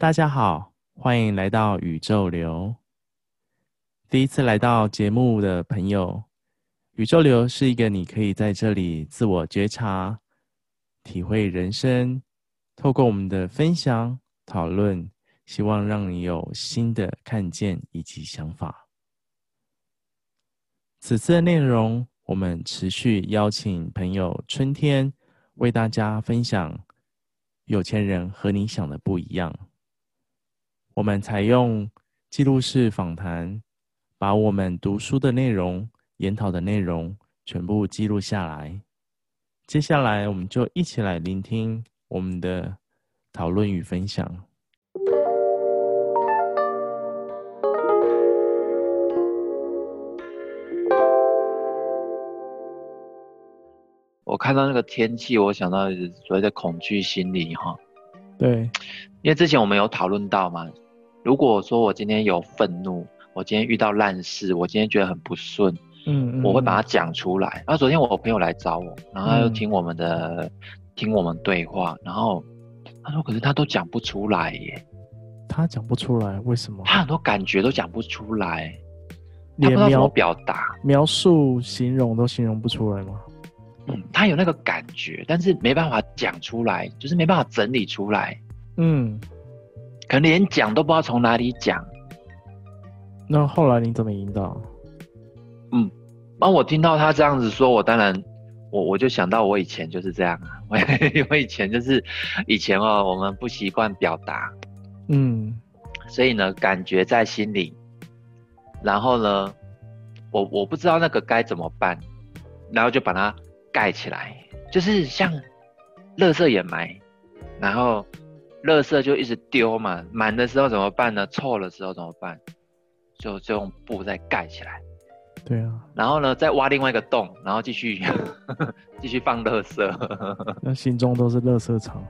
大家好，欢迎来到宇宙流。第一次来到节目的朋友，宇宙流是一个你可以在这里自我觉察、体会人生，透过我们的分享讨论，希望让你有新的看见以及想法。此次的内容，我们持续邀请朋友春天为大家分享。有钱人和你想的不一样。我们采用记录式访谈，把我们读书的内容、研讨的内容全部记录下来。接下来，我们就一起来聆听我们的讨论与分享。我看到那个天气，我想到所谓的恐惧心理哈。对，因为之前我们有讨论到嘛，如果说我今天有愤怒，我今天遇到烂事，我今天觉得很不顺，嗯，嗯，我会把它讲出来。然后昨天我朋友来找我，然后他又听我们的，嗯、听我们对话，然后他说，可是他都讲不出来耶。他讲不出来，为什么？他很多感觉都讲不出来，他不知道怎么表达、描述、形容都形容不出来吗？嗯，他有那个感觉，但是没办法讲出来，就是没办法整理出来。嗯，可能连讲都不知道从哪里讲。那后来你怎么引导？嗯，当我听到他这样子说，我当然，我我就想到我以前就是这样啊。我 我以前就是以前哦，我们不习惯表达，嗯，所以呢，感觉在心里，然后呢，我我不知道那个该怎么办，然后就把它。盖起来，就是像垃圾掩埋，然后垃圾就一直丢嘛，满的时候怎么办呢？臭的时候怎么办？就就用布再盖起来。对啊。然后呢，再挖另外一个洞，然后继续 继续放垃圾。那心中都是垃圾场。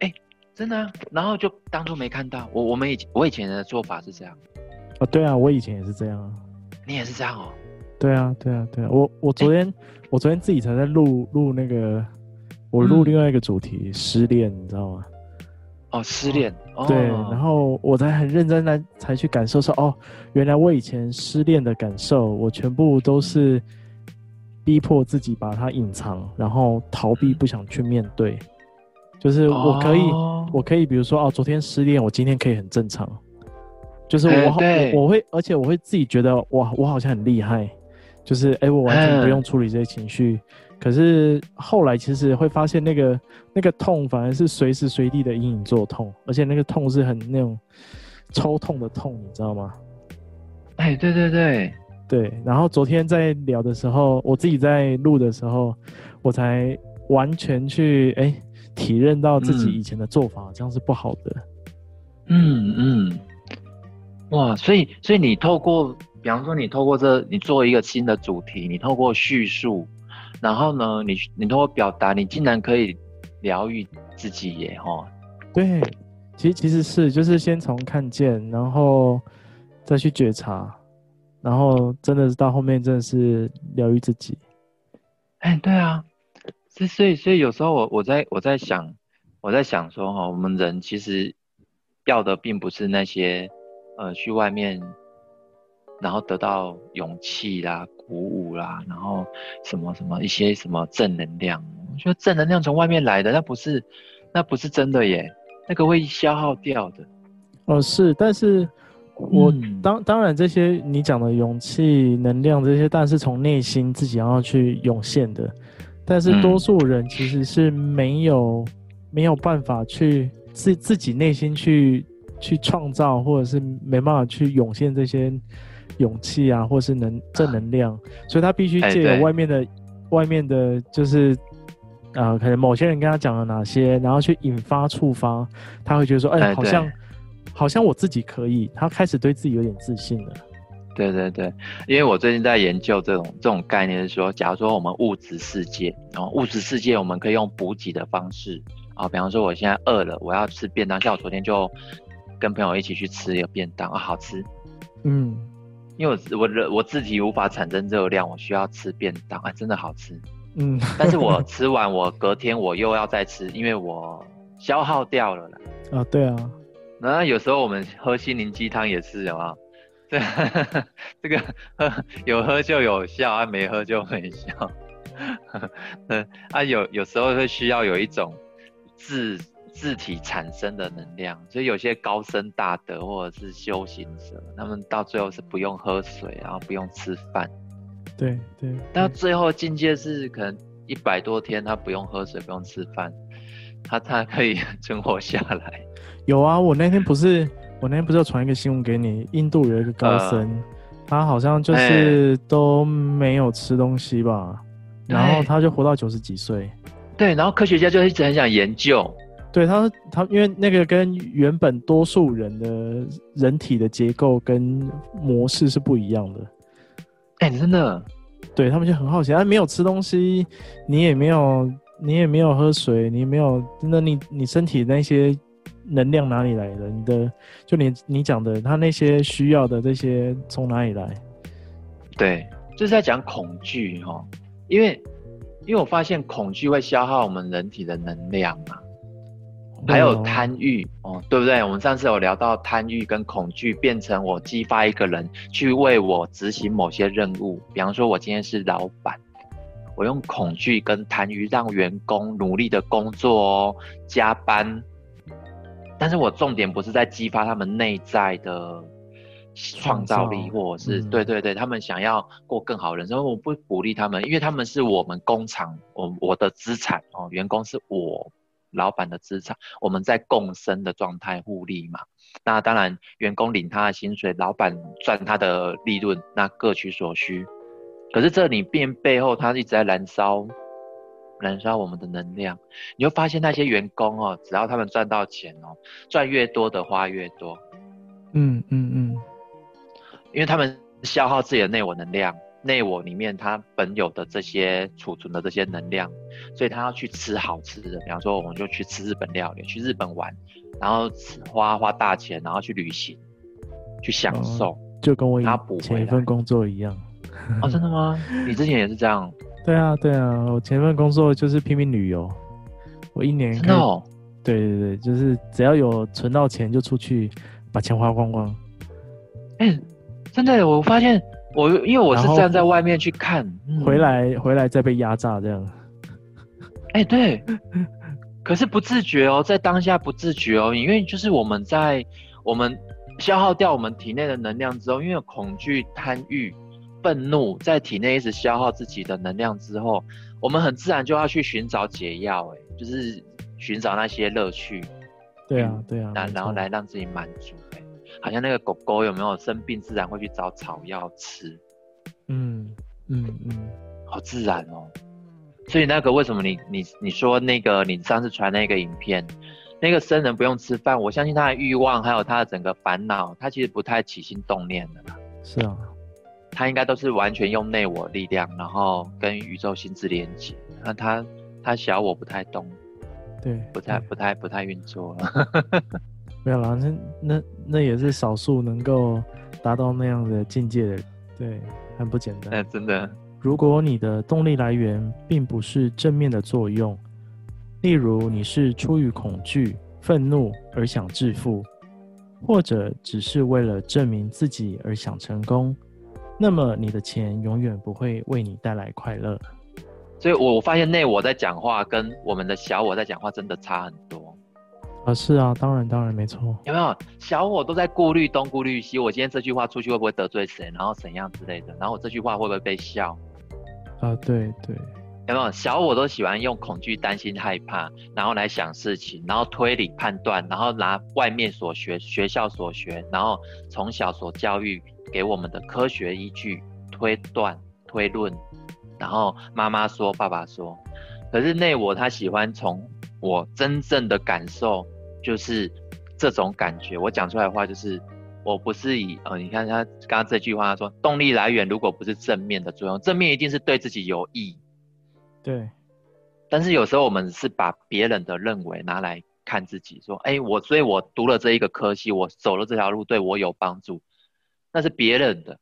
哎、欸，真的啊。然后就当初没看到。我我们以前我以前的做法是这样。哦，对啊，我以前也是这样啊。你也是这样哦。对啊，对啊，对啊，我我昨天、欸、我昨天自己才在录录那个，我录另外一个主题、嗯、失恋，你知道吗？哦，失恋，对，哦、然后我才很认真来才去感受说，哦，原来我以前失恋的感受，我全部都是逼迫自己把它隐藏，然后逃避，不想去面对。就是我可以，哦、我可以，比如说，哦，昨天失恋，我今天可以很正常，就是我，欸、我，我会，而且我会自己觉得，哇，我好像很厉害。就是哎、欸，我完全不用处理这些情绪，嗯、可是后来其实会发现，那个那个痛反而是随时随地的隐隐作痛，而且那个痛是很那种抽痛的痛，你知道吗？哎、欸，对对对对。然后昨天在聊的时候，我自己在录的时候，我才完全去哎、欸、体认到自己以前的做法这样是不好的。嗯嗯。哇，所以所以你透过。比方说，你透过这，你做一个新的主题，你透过叙述，然后呢，你你通过表达，你竟然可以疗愈自己耶！吼，对，其实其实是就是先从看见，然后再去觉察，然后真的是到后面真的是疗愈自己。哎，对啊，所以所以所以有时候我我在我在想，我在想说哈，我们人其实要的并不是那些呃去外面。然后得到勇气啦、鼓舞啦，然后什么什么一些什么正能量，我觉得正能量从外面来的，那不是，那不是真的耶，那个会消耗掉的。哦，是，但是我当、嗯、当然这些你讲的勇气、能量这些，但是从内心自己要去涌现的，但是多数人其实是没有、嗯、没有办法去自自己内心去去创造，或者是没办法去涌现这些。勇气啊，或是能正能量，啊、所以他必须借由外面的、欸、外面的，就是呃，可能某些人跟他讲了哪些，然后去引发触发，他会觉得说，哎、欸，好像好像我自己可以，他开始对自己有点自信了。对对对，因为我最近在研究这种这种概念，是说，假如说我们物质世界，然后物质世界我们可以用补给的方式啊，比方说我现在饿了，我要吃便当，像我昨天就跟朋友一起去吃一个便当啊，好吃，嗯。因为我我我自己无法产生热量，我需要吃便当，啊，真的好吃，嗯，但是我 吃完，我隔天我又要再吃，因为我消耗掉了啦。啊，对啊，那有时候我们喝心灵鸡汤也是，有没有？这 这个喝有喝就有效，啊没喝就没效。嗯啊有有时候会需要有一种自自体产生的能量，所以有些高僧大德或者是修行者，他们到最后是不用喝水，然后不用吃饭。对对。到最后境界是可能一百多天，他不用喝水，不用吃饭，他他可以 存活下来。有啊，我那天不是我那天不是要传一个新闻给你，印度有一个高僧，呃、他好像就是都没有吃东西吧，欸、然后他就活到九十几岁。对，然后科学家就一直很想研究。对他，他因为那个跟原本多数人的人体的结构跟模式是不一样的。哎、欸，真的，对他们就很好奇，啊，没有吃东西，你也没有，你也没有喝水，你也没有，那你你身体那些能量哪里来的？你的就你你讲的，他那些需要的这些从哪里来？对，就是在讲恐惧哦，因为因为我发现恐惧会消耗我们人体的能量嘛。还有贪欲哦，对不对？我们上次有聊到贪欲跟恐惧变成我激发一个人去为我执行某些任务。比方说，我今天是老板，我用恐惧跟贪欲让员工努力的工作哦，加班。但是我重点不是在激发他们内在的创造力，或者是、嗯、对对对，他们想要过更好的人生。我不鼓励他们，因为他们是我们工厂我我的资产哦，员工是我。老板的资产，我们在共生的状态互利嘛。那当然，员工领他的薪水，老板赚他的利润，那各取所需。可是这里边背后，他一直在燃烧，燃烧我们的能量。你会发现那些员工哦，只要他们赚到钱哦，赚越多的花越多。嗯嗯嗯，因为他们消耗自己的内我能量。内我里面，它本有的这些储存的这些能量，所以他要去吃好吃的。比方说，我们就去吃日本料理，去日本玩，然后花花大钱，然后去旅行，去享受，哦、就跟我以前一份工作一样。哦，真的吗？你之前也是这样？对啊，对啊，我前一份工作就是拼命旅游，我一年可以，哦、对对对，就是只要有存到钱就出去把钱花光光。哎、欸，真的，我发现。我因为我是站在外面去看，回来、嗯、回来再被压榨这样。哎、欸，对，可是不自觉哦，在当下不自觉哦，因为就是我们在我们消耗掉我们体内的能量之后，因为恐惧、贪欲、愤怒在体内一直消耗自己的能量之后，我们很自然就要去寻找解药，哎，就是寻找那些乐趣。对啊，对啊，然然后来让自己满足。好像那个狗狗有没有生病，自然会去找草药吃。嗯嗯嗯，好自然哦。所以那个为什么你你你说那个你上次传那个影片，那个僧人不用吃饭，我相信他的欲望还有他的整个烦恼，他其实不太起心动念的。是啊，他应该都是完全用内我力量，然后跟宇宙心智连接。那他他小我不太懂，对，不太不太不太运作了。没有啦，那那那也是少数能够达到那样的境界的人，对，很不简单。哎，真的。如果你的动力来源并不是正面的作用，例如你是出于恐惧、愤怒而想致富，或者只是为了证明自己而想成功，那么你的钱永远不会为你带来快乐。所以我发现内我在讲话跟我们的小我在讲话真的差很多。啊，是啊，当然，当然没错。有没有小我都在顾虑东顾虑西？我今天这句话出去会不会得罪谁？然后怎样之类的？然后我这句话会不会被笑？啊，对对。有没有小我都喜欢用恐惧、担心、害怕，然后来想事情，然后推理判断，然后拿外面所学、学校所学，然后从小所教育给我们的科学依据推断、推论，然后妈妈说、爸爸说，可是内我他喜欢从我真正的感受。就是这种感觉，我讲出来的话就是，我不是以呃，你看他刚刚这句话他说，动力来源如果不是正面的作用，正面一定是对自己有益，对。但是有时候我们是把别人的认为拿来看自己，说，哎，我所以我读了这一个科系，我走了这条路对我有帮助，那是别人的，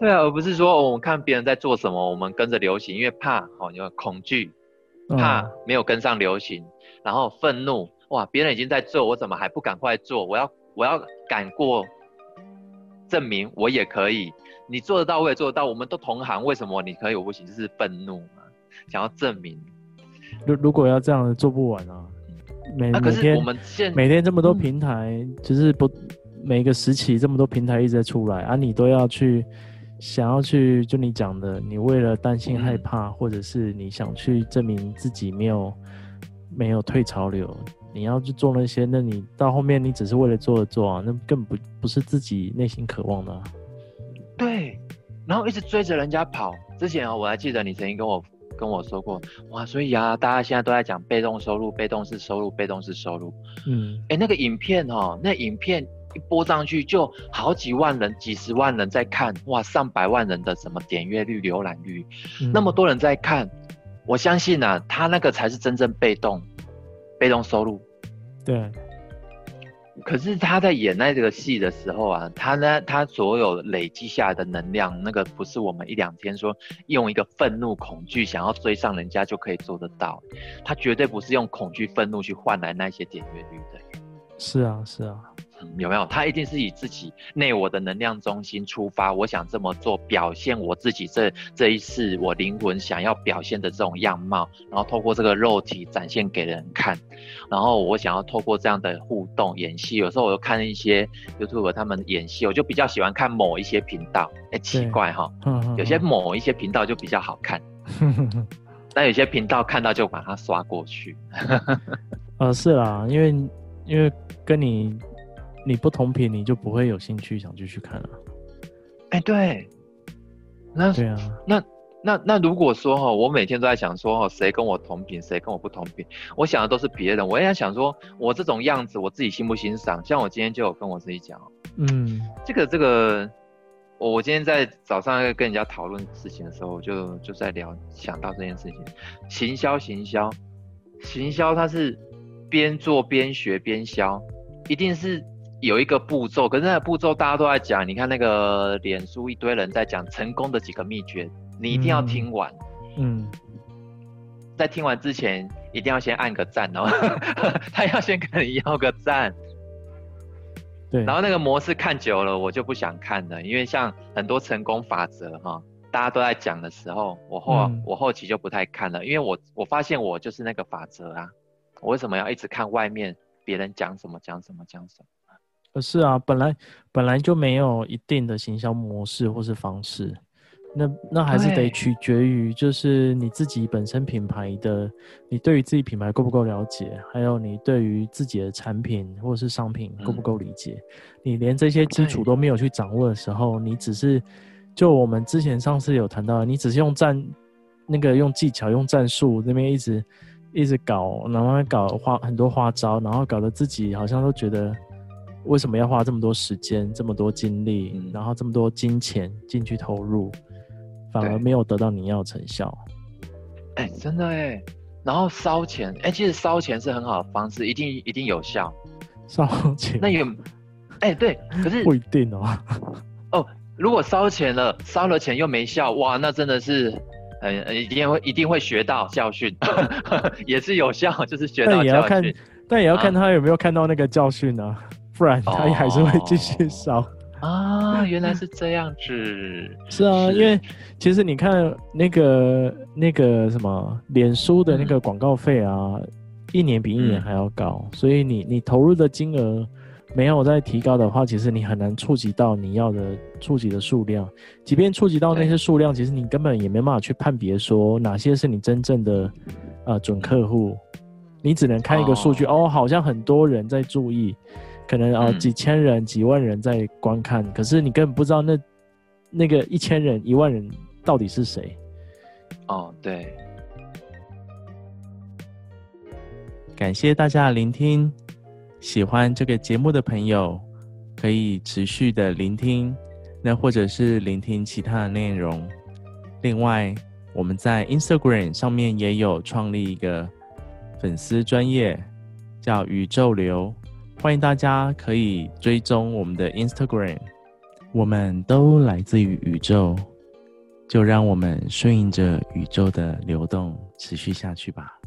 对啊，而不是说我们看别人在做什么，我们跟着流行，因为怕哦，因为恐惧，怕没有跟上流行，然后愤怒。哇，别人已经在做，我怎么还不赶快做？我要我要赶过，证明我也可以。你做得到，我也做得到，我们都同行，为什么你可以我不行？就是愤怒嘛，想要证明。如如果要这样做不完啊，每、啊、可是我们每天每天这么多平台，嗯、就是不每个时期这么多平台一直在出来啊，你都要去。想要去，就你讲的，你为了担心害怕，嗯、或者是你想去证明自己没有没有退潮流，你要去做那些，那你到后面你只是为了做而做啊，那更不不是自己内心渴望的、啊。对，然后一直追着人家跑。之前啊，我还记得你曾经跟我跟我说过，哇，所以啊，大家现在都在讲被动收入，被动式收入，被动式收入。嗯，哎，那个影片哦，那影片。一播上去就好几万人、几十万人在看，哇，上百万人的什么点阅率、浏览率，嗯，那么多人在看，我相信啊，他那个才是真正被动、被动收入。对。可是他在演那个戏的时候啊，他呢，他所有累积下来的能量，那个不是我们一两天说用一个愤怒、恐惧想要追上人家就可以做得到，他绝对不是用恐惧、愤怒去换来那些点阅率的。是啊，是啊。有没有？他一定是以自己内我的能量中心出发，我想这么做，表现我自己这这一次我灵魂想要表现的这种样貌，然后透过这个肉体展现给人看，然后我想要透过这样的互动演戏。有时候我又看一些 YouTube 他们演戏，我就比较喜欢看某一些频道。哎，奇怪哈，有些某一些频道就比较好看，但有些频道看到就把它刷过去。呃，是啦，因为因为跟你。你不同频，你就不会有兴趣想继续看了。哎，对，那对啊，那那那如果说哈，我每天都在想说哈，谁跟我同频，谁跟我不同频，我想的都是别人。我也在想说，我这种样子，我自己欣不欣赏？像我今天就有跟我自己讲，嗯，这个这个，我我今天在早上跟人家讨论事情的时候，就就在聊，想到这件事情，行销行销行销，它是边做边学边销，一定是。有一个步骤，可是那个步骤大家都在讲。你看那个脸书一堆人在讲成功的几个秘诀，你一定要听完。嗯，在听完之前一定要先按个赞哦，他要先跟你要个赞。对，然后那个模式看久了，我就不想看了，因为像很多成功法则哈，大家都在讲的时候，我后、嗯、我后期就不太看了，因为我我发现我就是那个法则啊，我为什么要一直看外面别人讲什么讲什么讲什么？是啊，本来本来就没有一定的行销模式或是方式，那那还是得取决于就是你自己本身品牌的，你对于自己品牌够不够了解，还有你对于自己的产品或是商品够不够理解。嗯，你连这些基础都没有去掌握的时候，你只是就我们之前上次有谈到，你只是用战那个用技巧用战术那边一直一直搞，然后搞花很多花招，然后搞得自己好像都觉得。为什么要花这么多时间、这么多精力，嗯、然后这么多金钱进去投入，反而没有得到你要的成效？哎、欸，真的哎。然后烧钱，哎、欸，其实烧钱是很好的方式，一定一定有效。烧钱？那有？哎、欸，对，可是 不一定哦。哦，如果烧钱了，烧了钱又没效，哇，那真的是，嗯，一定会一定会学到教训，也是有效，就是学到教训。但也要看，但也要看他有没有看到那个教训呢、啊。不然它也还是会继续烧啊！原来是这样子。是啊，因为其实你看那个那个什么，脸书的那个广告费啊，嗯、一年比一年还要高，嗯、所以你你投入的金额没有再提高的话，其实你很难触及到你要的触及的数量。即便触及到那些数量，其实你根本也没办法去判别说哪些是你真正的呃准客户。你只能看一个数据哦，哦，好像很多人在注意。可能啊，几千人、嗯、几万人在观看，可是你根本不知道那那个一千人、一万人到底是谁。哦，对。感谢大家的聆听，喜欢这个节目的朋友可以持续的聆听，那或者是聆听其他的内容。另外，我们在 Instagram 上面也有创立一个粉丝专业，叫宇宙流。欢迎大家可以追踪我们的 Instagram，我们都来自于宇宙，就让我们顺应着宇宙的流动持续下去吧。